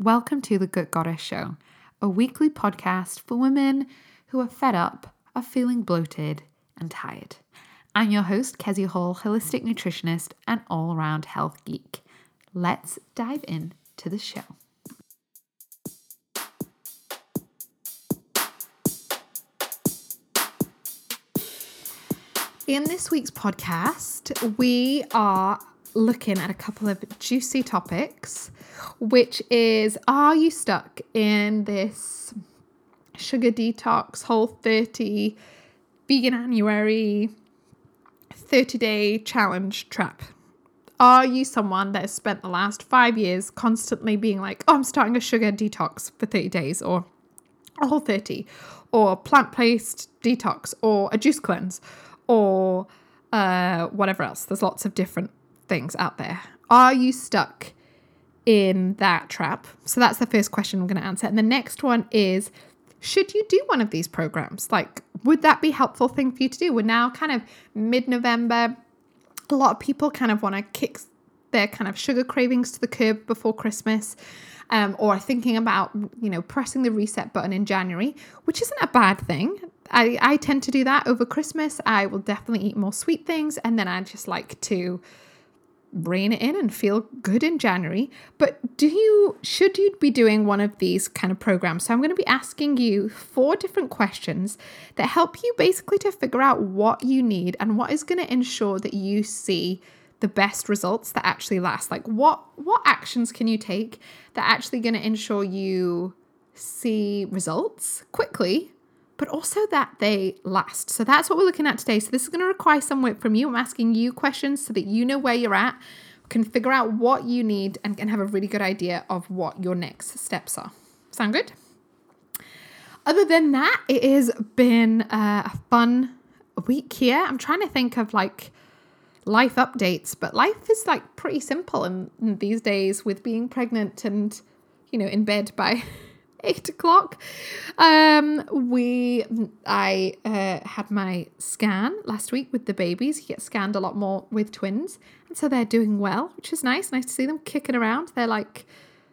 Welcome to the Good Goddess Show, a weekly podcast for women who are fed up of feeling bloated and tired. I'm your host, Kezia Hall, holistic nutritionist and all around health geek. Let's dive in to the show. In this week's podcast, we are looking at a couple of juicy topics, which is are you stuck in this sugar detox, whole 30, vegan veganuary, 30 day challenge trap? Are you someone that has spent the last five years constantly being like, oh, I'm starting a sugar detox for 30 days or a whole 30 or plant based detox or a juice cleanse or uh, whatever else? There's lots of different things out there. Are you stuck in that trap? So that's the first question I'm going to answer. And the next one is should you do one of these programs? Like, would that be helpful thing for you to do? We're now kind of mid November. A lot of people kind of want to kick their kind of sugar cravings to the curb before Christmas. Um, or thinking about, you know, pressing the reset button in January, which isn't a bad thing. I, I tend to do that over Christmas. I will definitely eat more sweet things, and then I just like to rein it in and feel good in January. But do you should you be doing one of these kind of programs? So I'm going to be asking you four different questions that help you basically to figure out what you need and what is going to ensure that you see the best results that actually last. Like what what actions can you take that actually going to ensure you see results quickly but also that they last. So that's what we're looking at today. So this is going to require some work from you. I'm asking you questions so that you know where you're at, can figure out what you need, and can have a really good idea of what your next steps are. Sound good? Other than that, it has been uh, a fun week here. I'm trying to think of like life updates, but life is like pretty simple in, in these days with being pregnant and, you know, in bed by eight o'clock. Um, we, I uh, had my scan last week with the babies. You get scanned a lot more with twins, and so they're doing well, which is nice. Nice to see them kicking around. They're like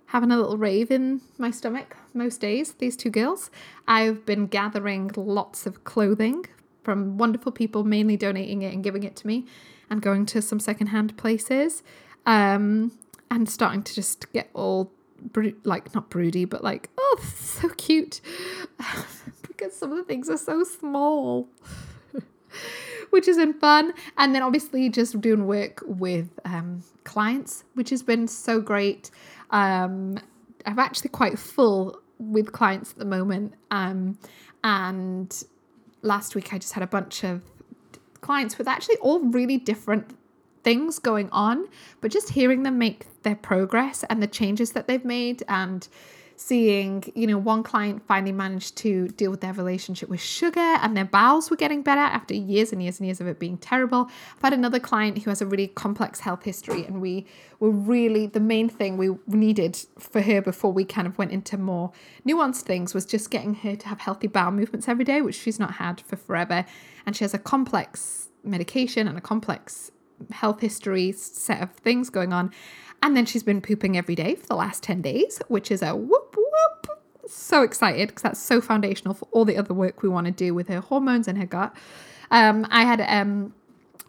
having a little rave in my stomach most days. These two girls. I've been gathering lots of clothing from wonderful people, mainly donating it and giving it to me, and going to some secondhand places. Um, and starting to just get all bro- like not broody, but like oh, so cute because some of the things are so small. which been fun. And then obviously just doing work with um, clients, which has been so great. Um, I'm actually quite full with clients at the moment. Um, and last week I just had a bunch of clients with actually all really different things going on, but just hearing them make their progress and the changes that they've made and seeing, you know, one client finally managed to deal with their relationship with sugar and their bowels were getting better after years and years and years of it being terrible. I've had another client who has a really complex health history, and we were really the main thing we needed for her before we kind of went into more nuanced things was just getting her to have healthy bowel movements every day, which she's not had for forever. And she has a complex medication and a complex health history set of things going on. And then she's been pooping every day for the last 10 days, which is a whoop whoop. So excited because that's so foundational for all the other work we want to do with her hormones and her gut. Um, I had um,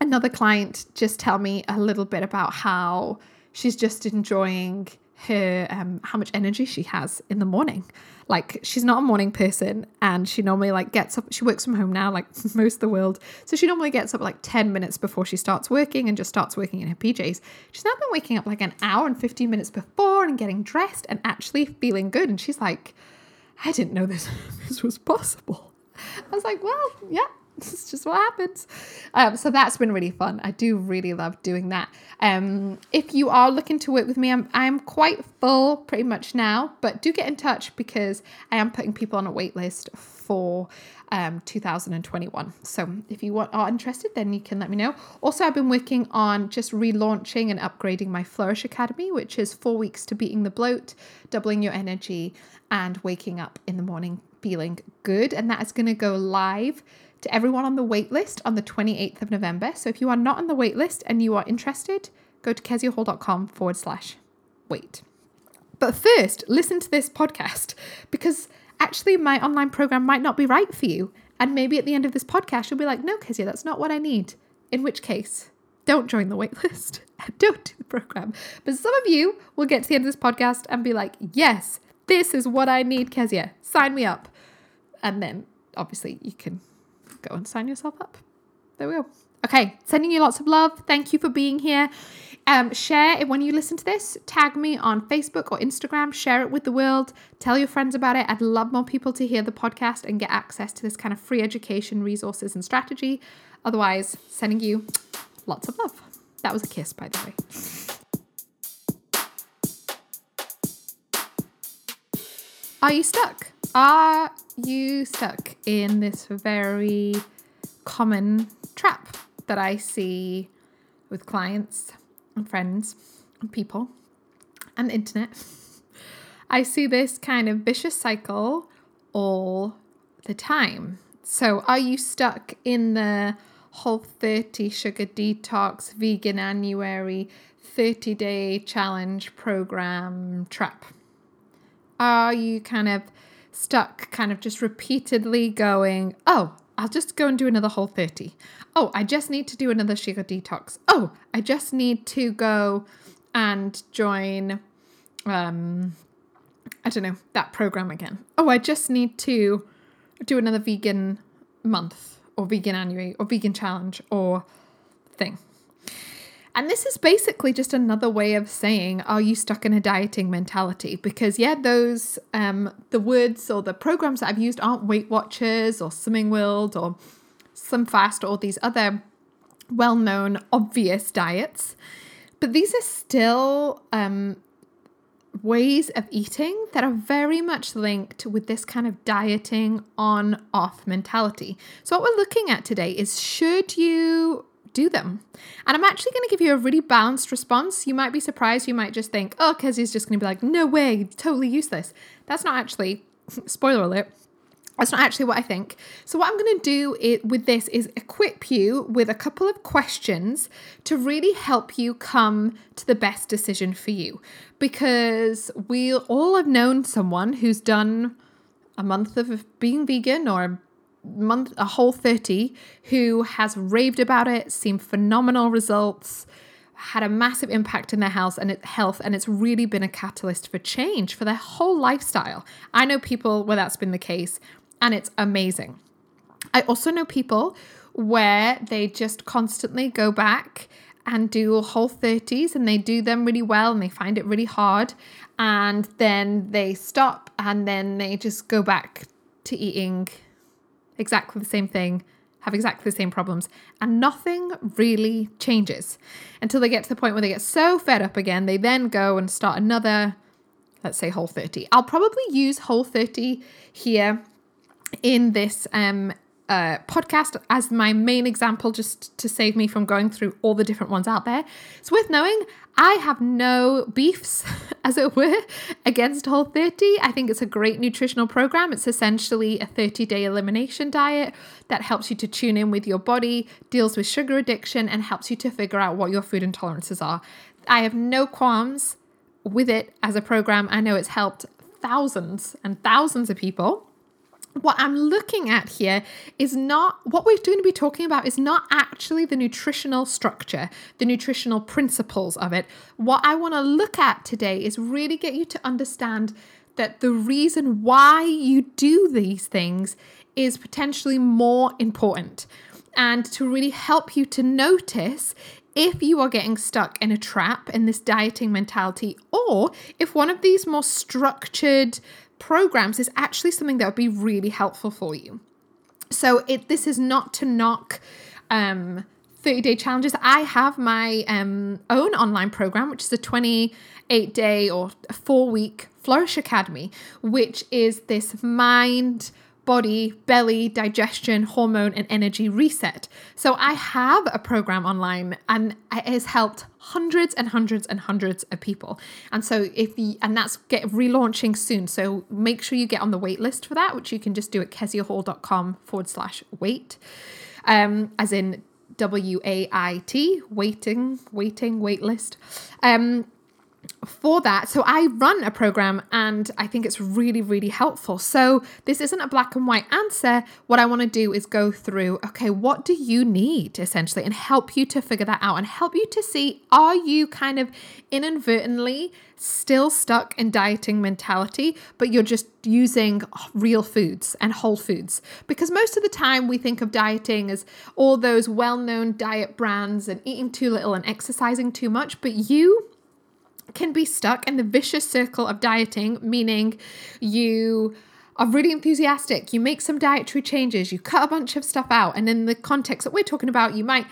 another client just tell me a little bit about how she's just enjoying her um, how much energy she has in the morning. Like she's not a morning person and she normally like gets up she works from home now like most of the world. So she normally gets up like 10 minutes before she starts working and just starts working in her PJs. She's now been waking up like an hour and 15 minutes before and getting dressed and actually feeling good and she's like I didn't know this this was possible. I was like, well, yeah, it's just what happens. Um, so that's been really fun. I do really love doing that. Um, if you are looking to work with me, I'm I'm quite full pretty much now, but do get in touch because I am putting people on a wait list for um, 2021. So if you want, are interested, then you can let me know. Also, I've been working on just relaunching and upgrading my Flourish Academy, which is four weeks to beating the bloat, doubling your energy, and waking up in the morning feeling good. And that is going to go live to everyone on the waitlist on the 28th of November. So if you are not on the waitlist and you are interested, go to keziahall.com forward slash wait. But first, listen to this podcast because actually my online program might not be right for you. And maybe at the end of this podcast, you'll be like, no, Kezia, that's not what I need. In which case, don't join the waitlist. And don't do the program. But some of you will get to the end of this podcast and be like, yes, this is what I need, Kezia. Sign me up. And then obviously you can go and sign yourself up. There we go. Okay, sending you lots of love. Thank you for being here. Um, share it when you listen to this. Tag me on Facebook or Instagram. Share it with the world. Tell your friends about it. I'd love more people to hear the podcast and get access to this kind of free education, resources, and strategy. Otherwise, sending you lots of love. That was a kiss, by the way. Are you stuck? Are you stuck in this very common trap that I see with clients and friends and people and the internet. I see this kind of vicious cycle all the time. So, are you stuck in the whole 30 sugar detox, veganuary, 30 day challenge program trap? Are you kind of stuck, kind of just repeatedly going, oh, I'll just go and do another whole 30. Oh, I just need to do another sugar detox. Oh, I just need to go and join um I don't know, that program again. Oh, I just need to do another vegan month or veganuary or vegan challenge or thing. And this is basically just another way of saying, are you stuck in a dieting mentality? Because yeah, those um the words or the programs that I've used aren't Weight Watchers or Slimming World or Slim Fast or these other well-known obvious diets. But these are still um ways of eating that are very much linked with this kind of dieting on off mentality. So, what we're looking at today is should you do them. And I'm actually going to give you a really balanced response. You might be surprised. You might just think, oh, Kezia's just going to be like, no way, totally useless. That's not actually, spoiler alert, that's not actually what I think. So, what I'm going to do it, with this is equip you with a couple of questions to really help you come to the best decision for you. Because we all have known someone who's done a month of being vegan or month a whole 30 who has raved about it seen phenomenal results had a massive impact in their health and health and it's really been a catalyst for change for their whole lifestyle. I know people where that's been the case and it's amazing. I also know people where they just constantly go back and do whole 30s and they do them really well and they find it really hard and then they stop and then they just go back to eating exactly the same thing, have exactly the same problems, and nothing really changes until they get to the point where they get so fed up again, they then go and start another, let's say, Whole 30. I'll probably use Whole 30 here in this um, uh, podcast as my main example, just to save me from going through all the different ones out there. It's worth knowing I have no beefs, as it were, against Whole 30. I think it's a great nutritional program. It's essentially a 30 day elimination diet that helps you to tune in with your body, deals with sugar addiction, and helps you to figure out what your food intolerances are. I have no qualms with it as a program. I know it's helped thousands and thousands of people what I'm looking at here is not what we're going to be talking about is not actually the nutritional structure, the nutritional principles of it. What I want to look at today is really get you to understand that the reason why you do these things is potentially more important and to really help you to notice if you are getting stuck in a trap in this dieting mentality, or if one of these more structured programs is actually something that would be really helpful for you. So it this is not to knock um 30 day challenges. I have my um, own online program, which is a 28 day or four week Flourish Academy, which is this mind body, belly, digestion, hormone, and energy reset. So I have a program online and it has helped hundreds and hundreds and hundreds of people. And so if you, and that's get relaunching soon. So make sure you get on the wait list for that, which you can just do at keziahall.com forward slash wait. Um, as in W A I T, waiting, waiting, wait list. Um, for that, so I run a program and I think it's really, really helpful. So, this isn't a black and white answer. What I want to do is go through, okay, what do you need essentially, and help you to figure that out and help you to see are you kind of inadvertently still stuck in dieting mentality, but you're just using real foods and whole foods? Because most of the time we think of dieting as all those well known diet brands and eating too little and exercising too much, but you can be stuck in the vicious circle of dieting, meaning you are really enthusiastic, you make some dietary changes, you cut a bunch of stuff out, and in the context that we're talking about, you might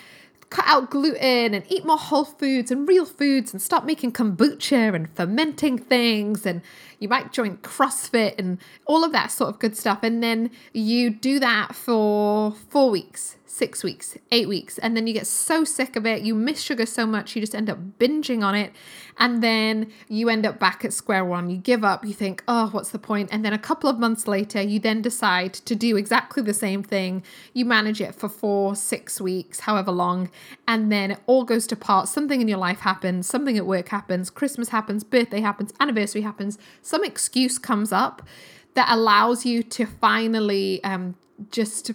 cut out gluten and eat more whole foods and real foods and stop making kombucha and fermenting things and you might join CrossFit and all of that sort of good stuff. And then you do that for four weeks, six weeks, eight weeks, and then you get so sick of it. You miss sugar so much, you just end up binging on it. And then you end up back at square one. You give up, you think, oh, what's the point? And then a couple of months later, you then decide to do exactly the same thing. You manage it for four, six weeks, however long, and then it all goes to pot. Something in your life happens, something at work happens, Christmas happens, birthday happens, anniversary happens, some excuse comes up that allows you to finally um, just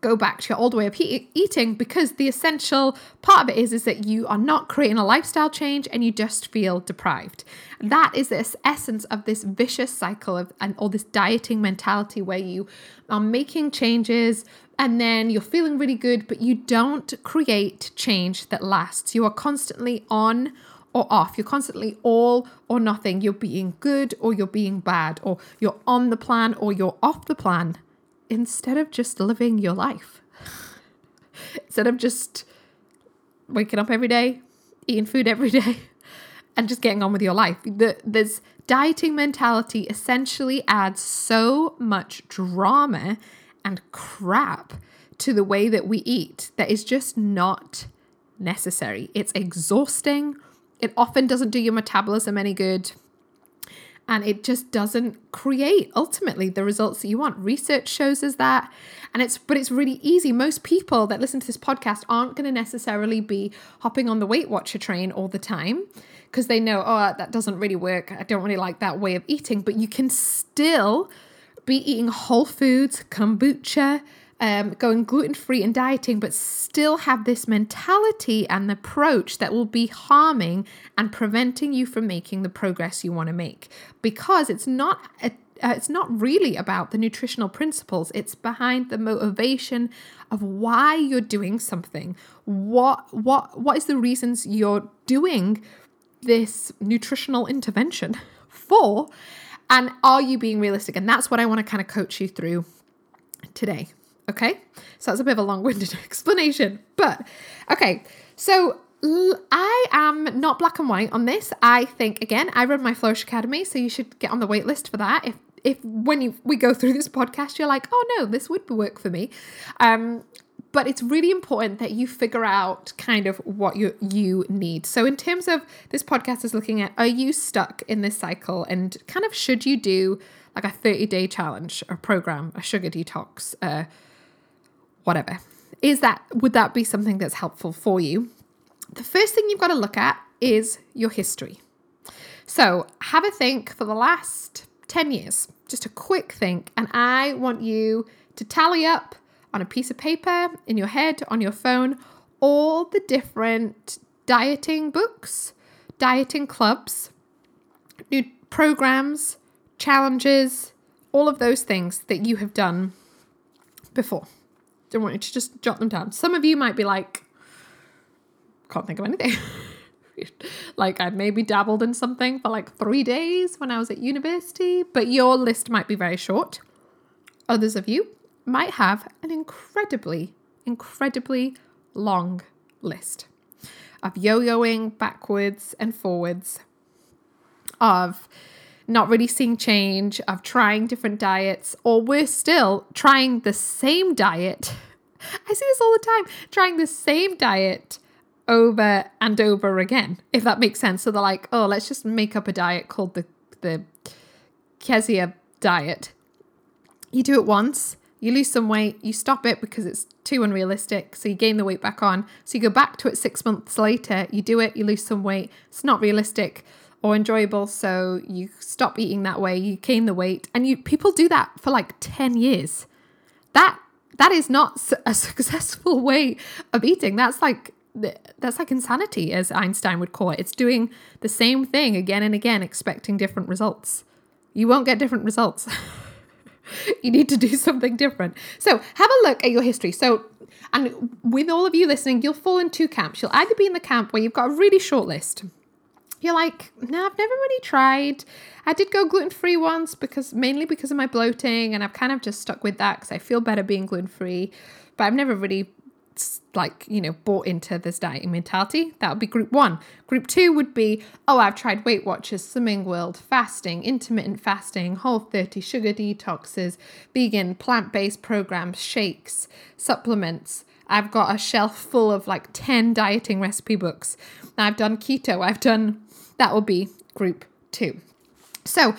go back to your old way of he- eating because the essential part of it is is that you are not creating a lifestyle change and you just feel deprived. That is this essence of this vicious cycle of and all this dieting mentality where you are making changes and then you're feeling really good but you don't create change that lasts. You are constantly on or off. You're constantly all or nothing. You're being good or you're being bad, or you're on the plan or you're off the plan instead of just living your life, instead of just waking up every day, eating food every day, and just getting on with your life. The, this dieting mentality essentially adds so much drama and crap to the way that we eat that is just not necessary. It's exhausting. It often doesn't do your metabolism any good and it just doesn't create ultimately the results that you want. Research shows us that and it's but it's really easy. Most people that listen to this podcast aren't going to necessarily be hopping on the weight watcher train all the time because they know oh that doesn't really work. I don't really like that way of eating. But you can still be eating whole foods kombucha um, going gluten free and dieting, but still have this mentality and approach that will be harming and preventing you from making the progress you want to make. Because it's not a uh, it's not really about the nutritional principles it's behind the motivation of why you're doing something. What what what is the reasons you're doing this nutritional intervention for and are you being realistic? And that's what i want to kind of coach you through today Okay, so that's a bit of a long winded explanation, but okay, so I am not black and white on this. I think again, I run my Flourish Academy, so you should get on the wait list for that. If if when you we go through this podcast, you're like, oh no, this would work for me. Um, but it's really important that you figure out kind of what you you need. So in terms of this podcast is looking at are you stuck in this cycle and kind of should you do like a 30 day challenge, a program, a sugar detox, uh, whatever. Is that would that be something that's helpful for you? The first thing you've got to look at is your history. So, have a think for the last 10 years. Just a quick think and I want you to tally up on a piece of paper in your head on your phone all the different dieting books, dieting clubs, new programs, challenges, all of those things that you have done before. Don't want you to just jot them down. Some of you might be like, can't think of anything. like I maybe dabbled in something for like three days when I was at university, but your list might be very short. Others of you might have an incredibly, incredibly long list of yo yoing backwards and forwards, of not really seeing change, of trying different diets, or worse still, trying the same diet. I see this all the time, trying the same diet over and over again, if that makes sense. So they're like, oh, let's just make up a diet called the the Kezia diet. You do it once, you lose some weight, you stop it because it's too unrealistic, so you gain the weight back on. So you go back to it six months later, you do it, you lose some weight, it's not realistic or enjoyable. So you stop eating that way, you gain the weight, and you people do that for like 10 years. That that is not a successful way of eating. That's like that's like insanity, as Einstein would call it. It's doing the same thing again and again, expecting different results. You won't get different results. you need to do something different. So have a look at your history. So, and with all of you listening, you'll fall in two camps. You'll either be in the camp where you've got a really short list. You're like, no, I've never really tried. I did go gluten free once because mainly because of my bloating, and I've kind of just stuck with that because I feel better being gluten free. But I've never really like you know bought into this dieting mentality that would be group one group two would be oh i've tried weight watchers slimming world fasting intermittent fasting whole 30 sugar detoxes vegan plant-based programs shakes supplements i've got a shelf full of like 10 dieting recipe books i've done keto i've done that will be group two so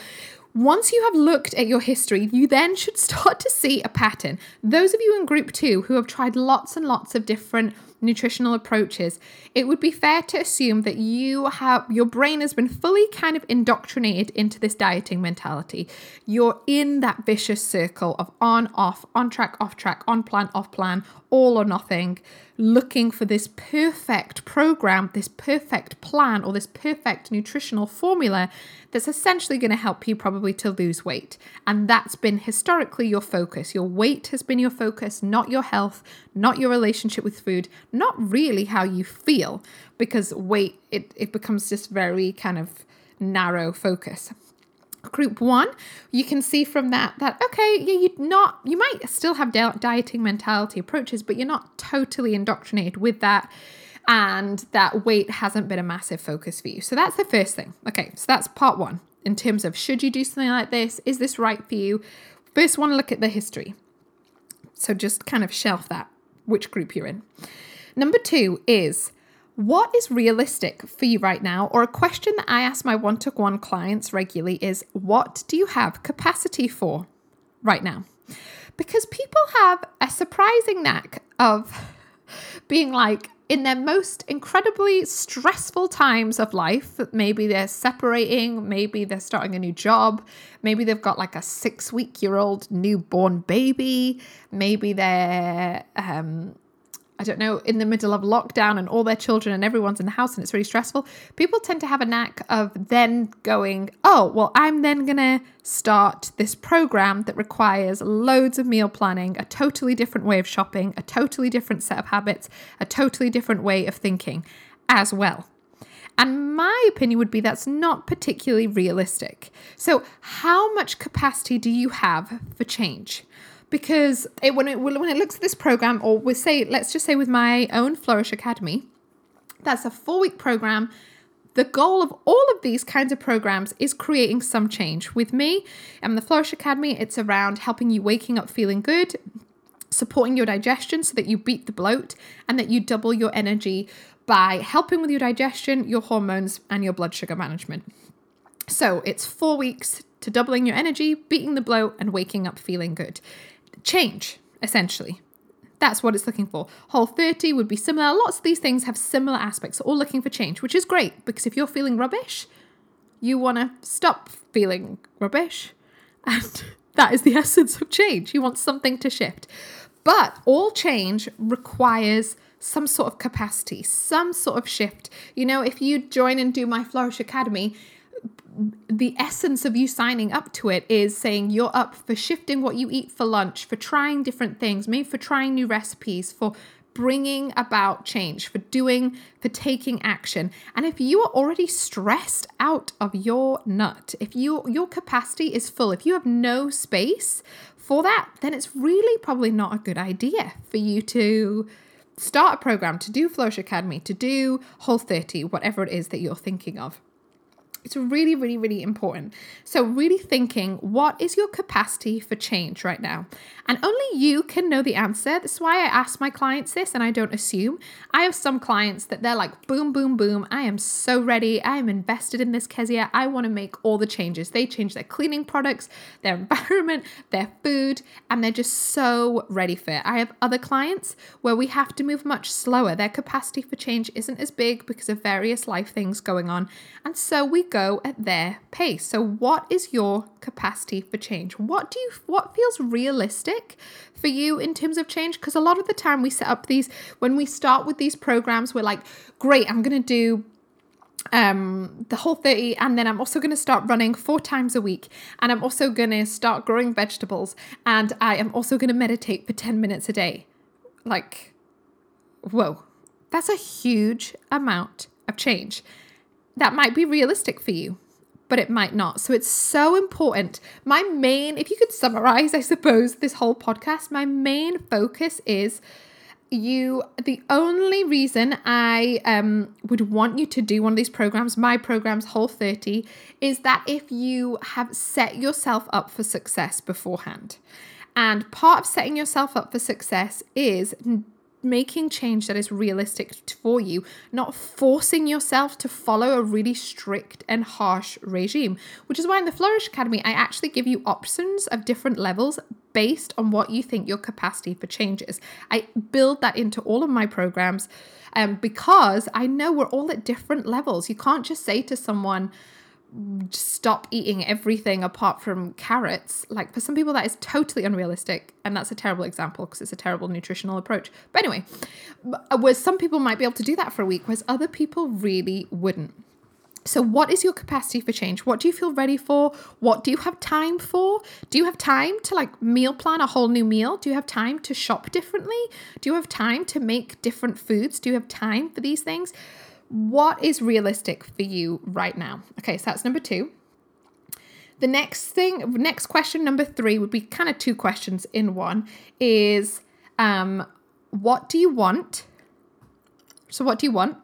once you have looked at your history, you then should start to see a pattern. Those of you in group two who have tried lots and lots of different nutritional approaches, it would be fair to assume that you have your brain has been fully kind of indoctrinated into this dieting mentality. You're in that vicious circle of on, off, on track, off track, on plan, off plan, all or nothing, looking for this perfect program, this perfect plan, or this perfect nutritional formula that's essentially going to help you probably to lose weight. And that's been historically your focus. Your weight has been your focus, not your health, not your relationship with food, not really how you feel, because weight, it, it becomes this very kind of narrow focus. Group one you can see from that that okay yeah you not you might still have dieting mentality approaches but you're not totally indoctrinated with that and that weight hasn't been a massive focus for you. So that's the first thing. Okay so that's part one in terms of should you do something like this? Is this right for you? First to look at the history. So just kind of shelf that which group you're in number two is what is realistic for you right now? Or a question that I ask my one to one clients regularly is what do you have capacity for right now? Because people have a surprising knack of being like, in their most incredibly stressful times of life, maybe they're separating, maybe they're starting a new job, maybe they've got like a six week year old newborn baby, maybe they're um, I don't know, in the middle of lockdown and all their children and everyone's in the house and it's really stressful, people tend to have a knack of then going, oh, well, I'm then going to start this program that requires loads of meal planning, a totally different way of shopping, a totally different set of habits, a totally different way of thinking as well. And my opinion would be that's not particularly realistic. So, how much capacity do you have for change? Because it, when it when it looks at this program, or we say let's just say with my own Flourish Academy, that's a four week program. The goal of all of these kinds of programs is creating some change. With me and the Flourish Academy, it's around helping you waking up feeling good, supporting your digestion so that you beat the bloat and that you double your energy by helping with your digestion, your hormones, and your blood sugar management. So it's four weeks to doubling your energy, beating the bloat, and waking up feeling good change, essentially. That's what it's looking for. Whole 30 would be similar. Lots of these things have similar aspects, all looking for change, which is great because if you're feeling rubbish, you want to stop feeling rubbish. And that is the essence of change. You want something to shift. But all change requires some sort of capacity, some sort of shift. You know, if you join and do my Flourish Academy, the essence of you signing up to it is saying you're up for shifting what you eat for lunch, for trying different things, maybe for trying new recipes, for bringing about change, for doing, for taking action. And if you are already stressed out of your nut, if you your capacity is full, if you have no space for that, then it's really probably not a good idea for you to start a program, to do Flourish Academy, to do Whole 30, whatever it is that you're thinking of. It's really, really, really important. So, really thinking what is your capacity for change right now? And only you can know the answer. That's why I ask my clients this and I don't assume. I have some clients that they're like, boom, boom, boom. I am so ready. I am invested in this Kezia. I want to make all the changes. They change their cleaning products, their environment, their food, and they're just so ready for it. I have other clients where we have to move much slower. Their capacity for change isn't as big because of various life things going on. And so we go go at their pace. So what is your capacity for change? What do you what feels realistic for you in terms of change? Because a lot of the time we set up these when we start with these programs, we're like, great, I'm gonna do um the whole 30 and then i'm also going to start running four times a week and i'm also going to start growing vegetables and i am also going to meditate for 10 minutes a day like whoa that's a huge amount of change that might be realistic for you but it might not. So it's so important. My main if you could summarize i suppose this whole podcast my main focus is you the only reason i um would want you to do one of these programs my programs whole 30 is that if you have set yourself up for success beforehand. And part of setting yourself up for success is making change that is realistic for you, not forcing yourself to follow a really strict and harsh regime. Which is why in the Flourish Academy, I actually give you options of different levels based on what you think your capacity for change is. I build that into all of my programs um, because I know we're all at different levels. You can't just say to someone, stop eating everything apart from carrots. Like for some people, that is totally unrealistic, and that's a terrible example because it's a terrible nutritional approach. But anyway, uh, whereas some people might be able to do that for a week, whereas other people really wouldn't. So, what is your capacity for change? What do you feel ready for? What do you have time for? Do you have time to like meal plan a whole new meal? Do you have time to shop differently? Do you have time to make different foods? Do you have time for these things? What is realistic for you right now? Okay, so that's number two. The next thing, next question number three would be kind of two questions in one is um, what do you want? So, what do you want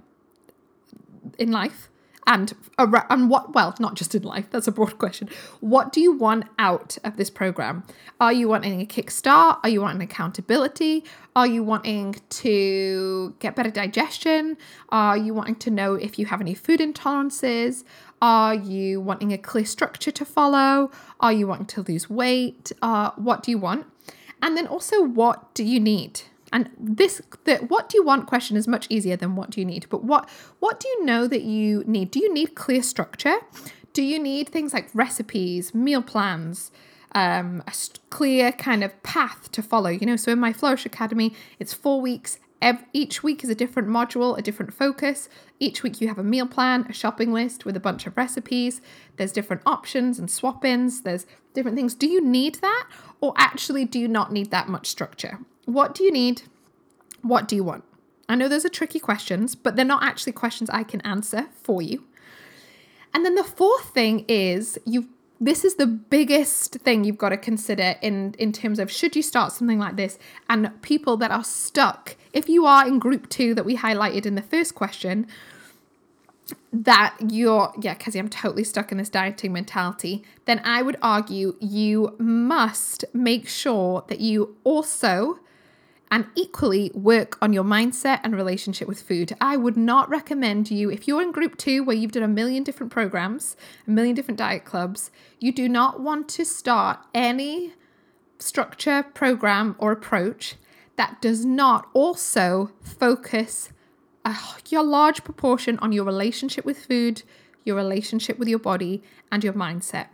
in life? And and what well not just in life that's a broad question. What do you want out of this program? Are you wanting a kickstart? Are you wanting accountability? Are you wanting to get better digestion? Are you wanting to know if you have any food intolerances? Are you wanting a clear structure to follow? Are you wanting to lose weight? Uh, what do you want? And then also what do you need and this the what do you want question is much easier than what do you need. But what what do you know that you need? Do you need clear structure? Do you need things like recipes, meal plans, um, a clear kind of path to follow? You know, so in my Flourish Academy, it's four weeks. Each week is a different module, a different focus. Each week you have a meal plan, a shopping list with a bunch of recipes. There's different options and swap ins. There's different things. Do you need that? Or actually, do you not need that much structure? What do you need? What do you want? I know those are tricky questions, but they're not actually questions I can answer for you. And then the fourth thing is you this is the biggest thing you've got to consider in in terms of should you start something like this and people that are stuck if you are in group 2 that we highlighted in the first question that you're yeah because i'm totally stuck in this dieting mentality then i would argue you must make sure that you also and equally work on your mindset and relationship with food. I would not recommend you, if you're in group two where you've done a million different programs, a million different diet clubs, you do not want to start any structure, program, or approach that does not also focus a, your large proportion on your relationship with food, your relationship with your body, and your mindset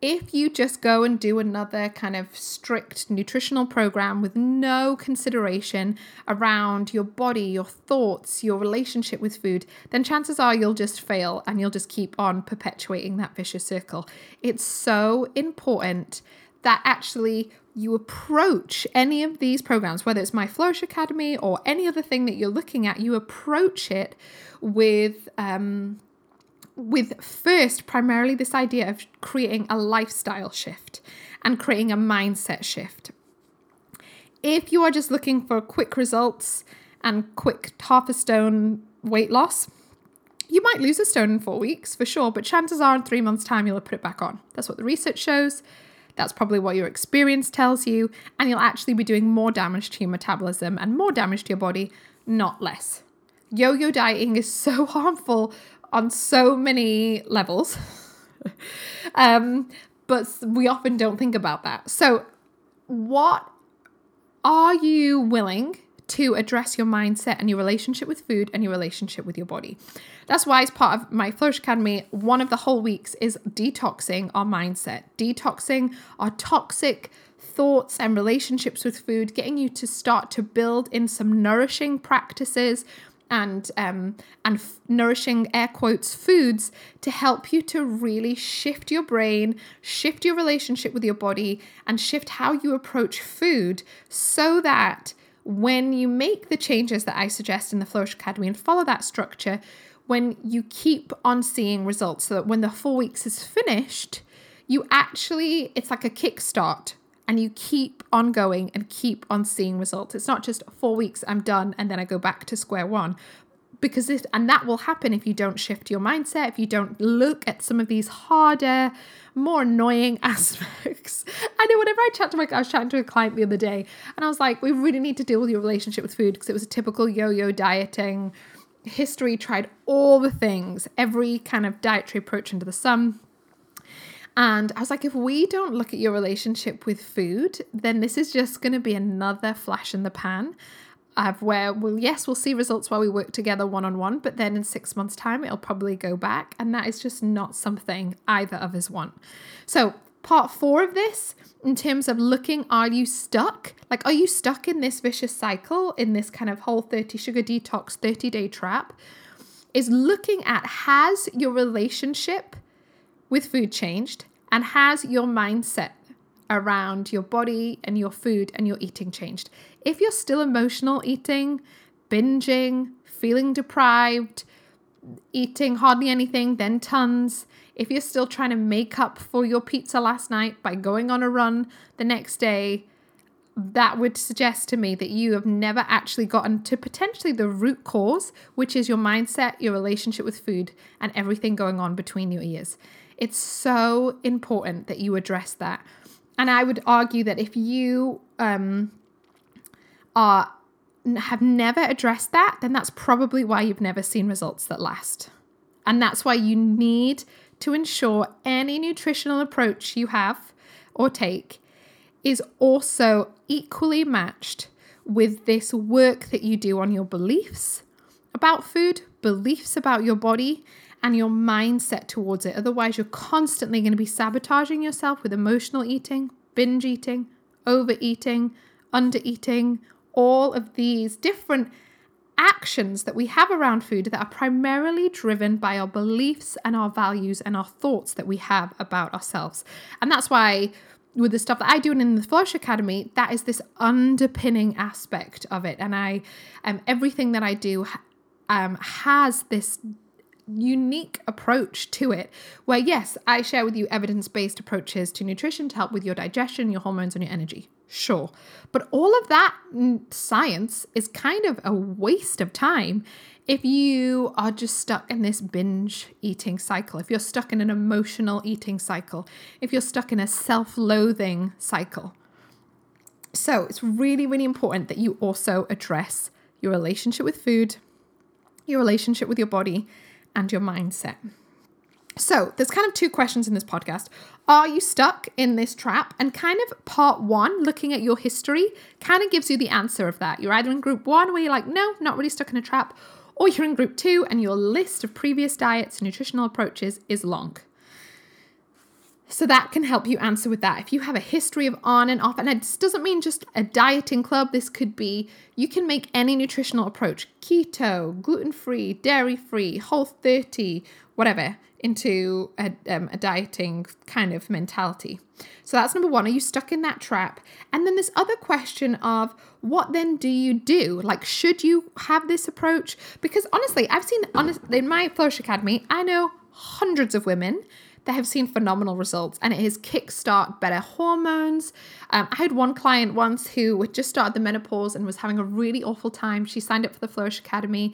if you just go and do another kind of strict nutritional program with no consideration around your body, your thoughts, your relationship with food, then chances are you'll just fail and you'll just keep on perpetuating that vicious circle. It's so important that actually you approach any of these programs, whether it's My Flourish Academy or any other thing that you're looking at, you approach it with um, with first primarily this idea of creating a lifestyle shift and creating a mindset shift. If you are just looking for quick results and quick half a stone weight loss, you might lose a stone in four weeks for sure, but chances are in three months' time you'll put it back on. That's what the research shows. That's probably what your experience tells you, and you'll actually be doing more damage to your metabolism and more damage to your body, not less. Yo yo dieting is so harmful on so many levels. um, but we often don't think about that. So, what are you willing to address your mindset and your relationship with food and your relationship with your body. That's why, as part of my Flourish Academy, one of the whole weeks is detoxing our mindset, detoxing our toxic thoughts and relationships with food, getting you to start to build in some nourishing practices and um, and f- nourishing air quotes foods to help you to really shift your brain, shift your relationship with your body, and shift how you approach food, so that when you make the changes that I suggest in the Flourish Academy and follow that structure, when you keep on seeing results, so that when the four weeks is finished, you actually it's like a kickstart and you keep on going and keep on seeing results. It's not just four weeks, I'm done, and then I go back to square one. Because this, and that will happen if you don't shift your mindset, if you don't look at some of these harder, more annoying aspects. I know whenever I chat to my, I was chatting to a client the other day, and I was like, we really need to deal with your relationship with food because it was a typical yo yo dieting history, tried all the things, every kind of dietary approach under the sun and I was like, if we don't look at your relationship with food, then this is just going to be another flash in the pan of where, well, yes, we'll see results while we work together one on one, but then in six months' time, it'll probably go back. And that is just not something either of us want. So, part four of this, in terms of looking, are you stuck? Like, are you stuck in this vicious cycle, in this kind of whole 30 sugar detox, 30 day trap? Is looking at has your relationship with food changed? And has your mindset around your body and your food and your eating changed? If you're still emotional eating, binging, feeling deprived, eating hardly anything, then tons, if you're still trying to make up for your pizza last night by going on a run the next day, that would suggest to me that you have never actually gotten to potentially the root cause, which is your mindset, your relationship with food, and everything going on between your ears. It's so important that you address that. And I would argue that if you um, are have never addressed that, then that's probably why you've never seen results that last. And that's why you need to ensure any nutritional approach you have or take is also equally matched with this work that you do on your beliefs about food, beliefs about your body, and your mindset towards it. Otherwise, you're constantly going to be sabotaging yourself with emotional eating, binge eating, overeating, undereating, all of these different actions that we have around food that are primarily driven by our beliefs and our values and our thoughts that we have about ourselves. And that's why with the stuff that I do in the Flourish Academy, that is this underpinning aspect of it. And I um everything that I do um has this unique approach to it where yes i share with you evidence-based approaches to nutrition to help with your digestion your hormones and your energy. Sure. But all of that science is kind of a waste of time if you are just stuck in this binge eating cycle if you're stuck in an emotional eating cycle if you're stuck in a self-loathing cycle. So it's really really important that you also address your relationship with food your relationship with your body and your mindset. So, there's kind of two questions in this podcast. Are you stuck in this trap? And kind of part one, looking at your history, kind of gives you the answer of that. You're either in group one where you're like, no, not really stuck in a trap, or you're in group two and your list of previous diets and nutritional approaches is long. So that can help you answer with that. If you have a history of on and off, and it doesn't mean just a dieting club, this could be you can make any nutritional approach keto, gluten free, dairy free, whole 30, whatever, into a, um, a dieting kind of mentality. So that's number one. Are you stuck in that trap? And then this other question of what then do you do? Like, should you have this approach? Because honestly, I've seen honest in my Flourish Academy, I know hundreds of women they have seen phenomenal results and it has kickstart better hormones. Um, I had one client once who had just started the menopause and was having a really awful time. She signed up for the Flourish Academy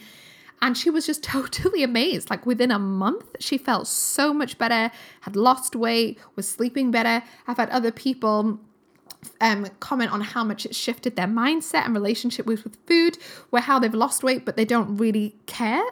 and she was just totally amazed. Like within a month, she felt so much better, had lost weight, was sleeping better. I've had other people um, comment on how much it shifted their mindset and relationship with, with food, where how they've lost weight, but they don't really care.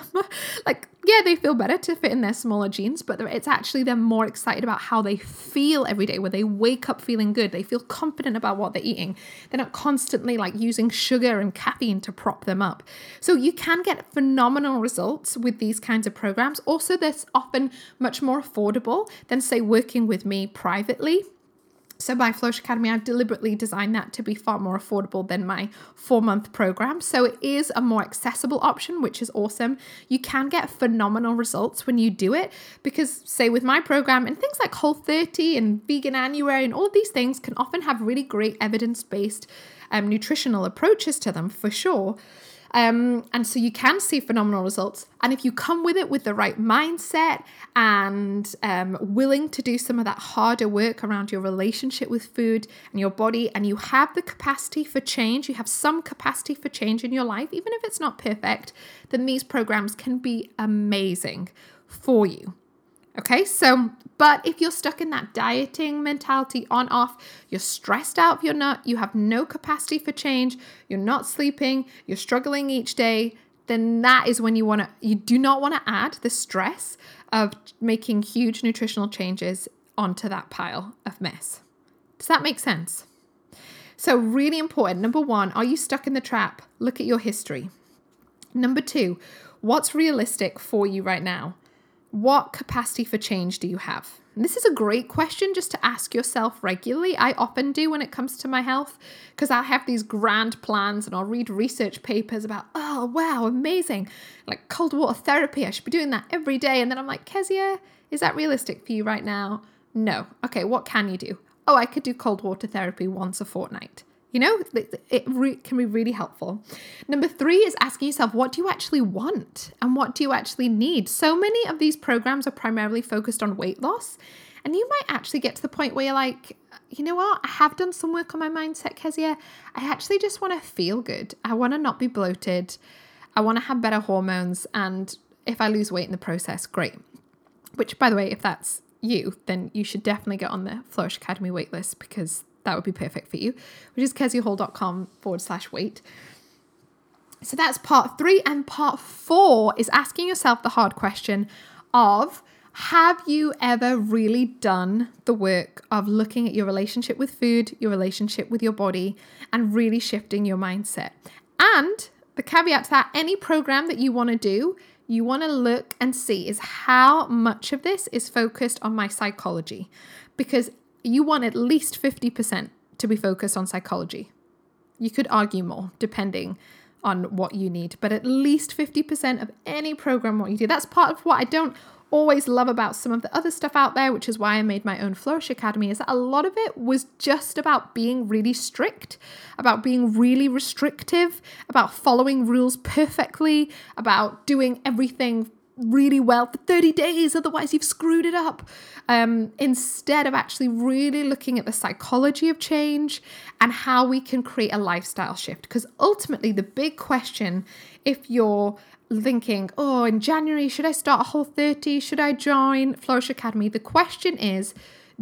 like yeah, they feel better to fit in their smaller jeans, but it's actually they're more excited about how they feel every day, where they wake up feeling good. They feel confident about what they're eating. They're not constantly like using sugar and caffeine to prop them up. So you can get phenomenal results with these kinds of programs. Also, they're often much more affordable than, say, working with me privately. So by Flourish Academy, I've deliberately designed that to be far more affordable than my four month program. So it is a more accessible option, which is awesome. You can get phenomenal results when you do it because, say, with my program and things like Whole 30 and Veganuary and all these things can often have really great evidence based um, nutritional approaches to them for sure. Um, and so you can see phenomenal results. And if you come with it with the right mindset and um, willing to do some of that harder work around your relationship with food and your body, and you have the capacity for change, you have some capacity for change in your life, even if it's not perfect, then these programs can be amazing for you. Okay, so, but if you're stuck in that dieting mentality on off, you're stressed out of your nut, you have no capacity for change, you're not sleeping, you're struggling each day, then that is when you want to, you do not want to add the stress of making huge nutritional changes onto that pile of mess. Does that make sense? So, really important. Number one, are you stuck in the trap? Look at your history. Number two, what's realistic for you right now? What capacity for change do you have? This is a great question just to ask yourself regularly. I often do when it comes to my health because I'll have these grand plans and I'll read research papers about, oh, wow, amazing. Like cold water therapy, I should be doing that every day. And then I'm like, Kezia, is that realistic for you right now? No. Okay, what can you do? Oh, I could do cold water therapy once a fortnight. You know, it re- can be really helpful. Number three is asking yourself, what do you actually want and what do you actually need? So many of these programs are primarily focused on weight loss. And you might actually get to the point where you're like, you know what? I have done some work on my mindset, Kezia. I actually just want to feel good. I want to not be bloated. I want to have better hormones. And if I lose weight in the process, great. Which, by the way, if that's you, then you should definitely get on the Flourish Academy waitlist because that would be perfect for you, which is keziahall.com forward slash weight. So that's part three. And part four is asking yourself the hard question of have you ever really done the work of looking at your relationship with food, your relationship with your body, and really shifting your mindset? And the caveat to that, any program that you want to do, you want to look and see is how much of this is focused on my psychology. Because you want at least 50% to be focused on psychology. You could argue more depending on what you need, but at least 50% of any program what you do. That's part of what I don't always love about some of the other stuff out there, which is why I made my own Flourish Academy, is that a lot of it was just about being really strict, about being really restrictive, about following rules perfectly, about doing everything really well for 30 days, otherwise, you've screwed it up. Um, instead of actually really looking at the psychology of change and how we can create a lifestyle shift. Because ultimately, the big question, if you're thinking, oh, in January, should I start a whole 30? Should I join Flourish Academy? The question is,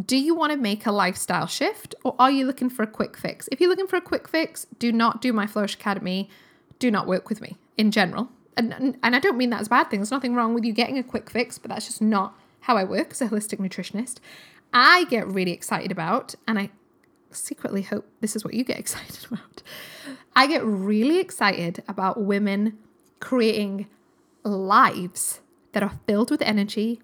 do you want to make a lifestyle shift or are you looking for a quick fix? If you're looking for a quick fix, do not do my Flourish Academy. Do not work with me in general and, and I don't mean that as a bad thing. There's nothing wrong with you getting a quick fix, but that's just not how I work as a holistic nutritionist. I get really excited about, and I secretly hope this is what you get excited about. I get really excited about women creating lives that are filled with energy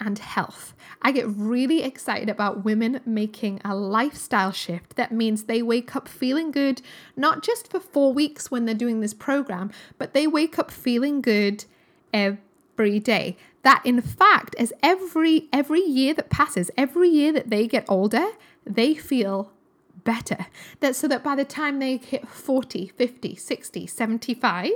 and health. I get really excited about women making a lifestyle shift that means they wake up feeling good, not just for four weeks when they're doing this program, but they wake up feeling good every day. That in fact, as every every year that passes, every year that they get older, they feel better. That so that by the time they hit 40, 50, 60, 75,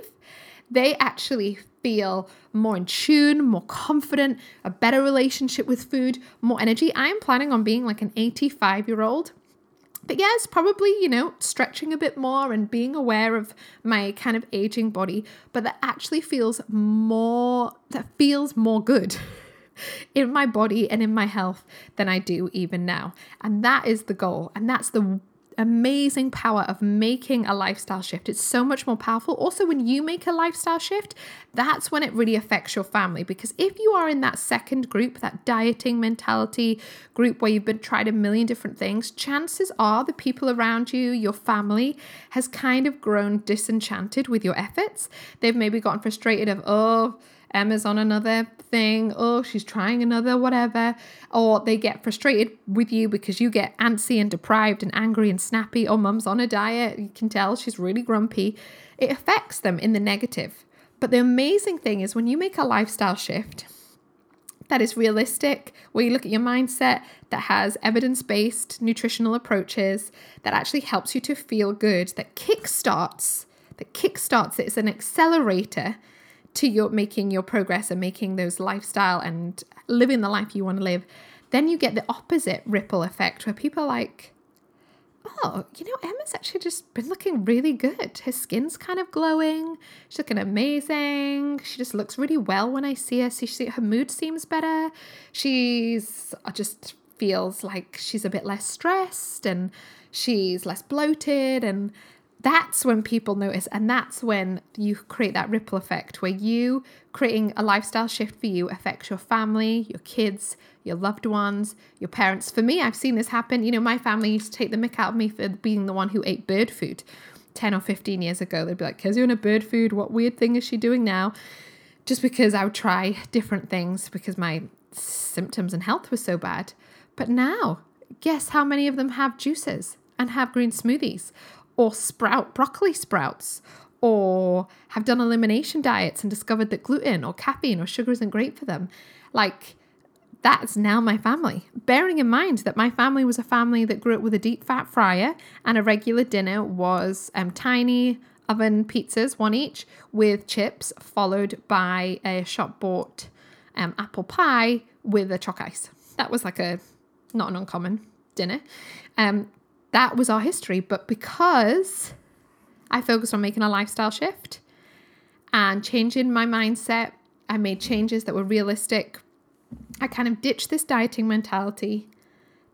they actually feel more in tune, more confident, a better relationship with food, more energy. I am planning on being like an 85 year old. But yes, probably, you know, stretching a bit more and being aware of my kind of aging body, but that actually feels more, that feels more good. in my body and in my health than I do even now. And that is the goal. And that's the amazing power of making a lifestyle shift. It's so much more powerful. Also, when you make a lifestyle shift, that's when it really affects your family. Because if you are in that second group, that dieting mentality group where you've been tried a million different things, chances are the people around you, your family, has kind of grown disenchanted with your efforts. They've maybe gotten frustrated of, oh, Emma's on another thing, oh, she's trying another whatever, or they get frustrated with you because you get antsy and deprived and angry and snappy, or mum's on a diet, you can tell she's really grumpy. It affects them in the negative. But the amazing thing is when you make a lifestyle shift, that is realistic, where you look at your mindset that has evidence based nutritional approaches that actually helps you to feel good, that kickstarts, that kickstarts it, it's an accelerator to your making your progress and making those lifestyle and living the life you want to live, then you get the opposite ripple effect where people are like, oh, you know, Emma's actually just been looking really good. Her skin's kind of glowing. She's looking amazing. She just looks really well when I see her. See, she, her mood seems better. She's just feels like she's a bit less stressed and she's less bloated and that's when people notice and that's when you create that ripple effect where you creating a lifestyle shift for you affects your family your kids your loved ones your parents. For me i've seen this happen. You know my family used to take the mick out of me for being the one who ate bird food 10 or 15 years ago. They'd be like because you're in a bird food what weird thing is she doing now? Just because i would try different things because my symptoms and health was so bad. But now guess how many of them have juices and have green smoothies or sprout broccoli sprouts or have done elimination diets and discovered that gluten or caffeine or sugar isn't great for them. Like, that's now my family. Bearing in mind that my family was a family that grew up with a deep fat fryer and a regular dinner was um, tiny oven pizzas, one each, with chips, followed by a shop bought um, apple pie with a choc ice. That was like a not an uncommon dinner. Um, that was our history. But because I focused on making a lifestyle shift and changing my mindset, I made changes that were realistic. I kind of ditched this dieting mentality.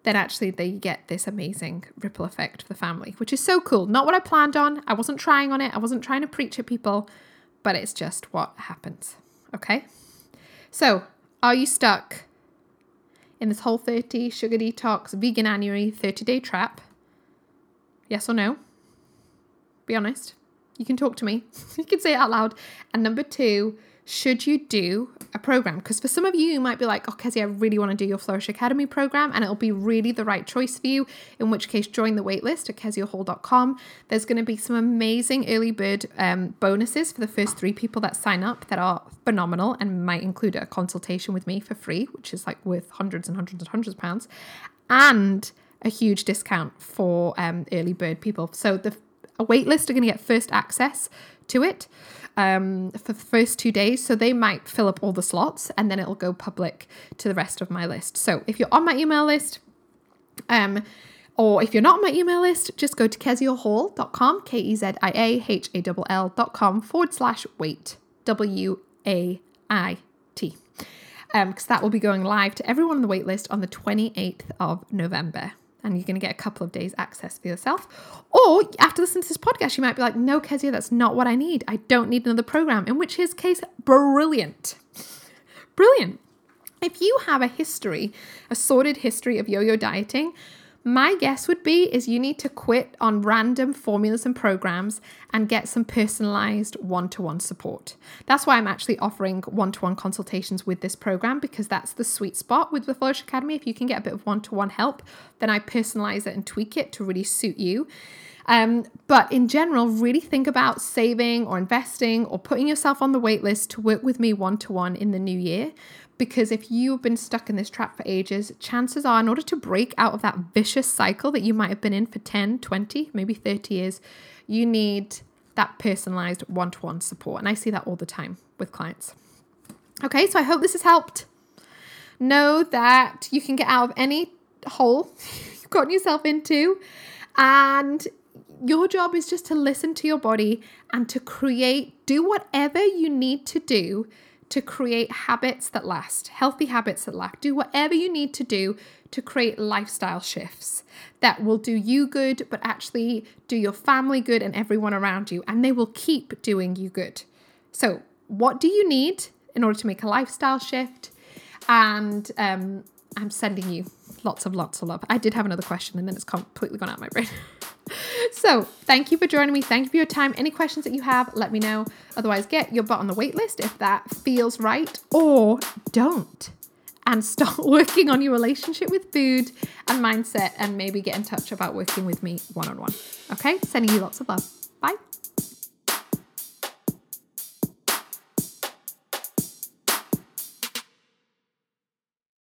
Then actually, they get this amazing ripple effect for the family, which is so cool. Not what I planned on. I wasn't trying on it. I wasn't trying to preach at people, but it's just what happens. Okay. So, are you stuck in this whole 30 sugar detox Veganuary 30 day trap? Yes or no? Be honest. You can talk to me. you can say it out loud. And number two, should you do a program? Because for some of you, you might be like, oh, Kezia, I really want to do your Flourish Academy program, and it'll be really the right choice for you. In which case, join the waitlist at keziahall.com. There's going to be some amazing early bird um, bonuses for the first three people that sign up that are phenomenal and might include a consultation with me for free, which is like worth hundreds and hundreds and hundreds of pounds. And a huge discount for um, early bird people. So the waitlist are going to get first access to it um, for the first two days. So they might fill up all the slots and then it'll go public to the rest of my list. So if you're on my email list, um, or if you're not on my email list, just go to keziahall.com, K E Z I A H A L L.com forward slash wait, W A I T. Because um, that will be going live to everyone on the waitlist on the 28th of November and you're going to get a couple of days access for yourself. Or after listening to this podcast, you might be like, no, Kezia, that's not what I need. I don't need another program, in which his case, brilliant. Brilliant. If you have a history, a sordid history of yo yo dieting, my guess would be is you need to quit on random formulas and programs and get some personalized one-to-one support. That's why I'm actually offering one-to-one consultations with this program because that's the sweet spot with the Flourish Academy. If you can get a bit of one-to-one help, then I personalize it and tweak it to really suit you. Um, but in general, really think about saving or investing or putting yourself on the waitlist to work with me one to one in the new year because if you've been stuck in this trap for ages, chances are, in order to break out of that vicious cycle that you might have been in for 10, 20, maybe 30 years, you need that personalized one to one support. And I see that all the time with clients. Okay, so I hope this has helped. Know that you can get out of any hole you've gotten yourself into. And your job is just to listen to your body and to create, do whatever you need to do to create habits that last, healthy habits that last. Do whatever you need to do to create lifestyle shifts that will do you good, but actually do your family good and everyone around you, and they will keep doing you good. So, what do you need in order to make a lifestyle shift? And um, I'm sending you lots of lots of love. I did have another question and then it's completely gone out of my brain. so thank you for joining me. Thank you for your time. Any questions that you have, let me know. Otherwise, get your butt on the wait list if that feels right, or don't. And start working on your relationship with food and mindset, and maybe get in touch about working with me one on one. Okay, sending you lots of love. Bye.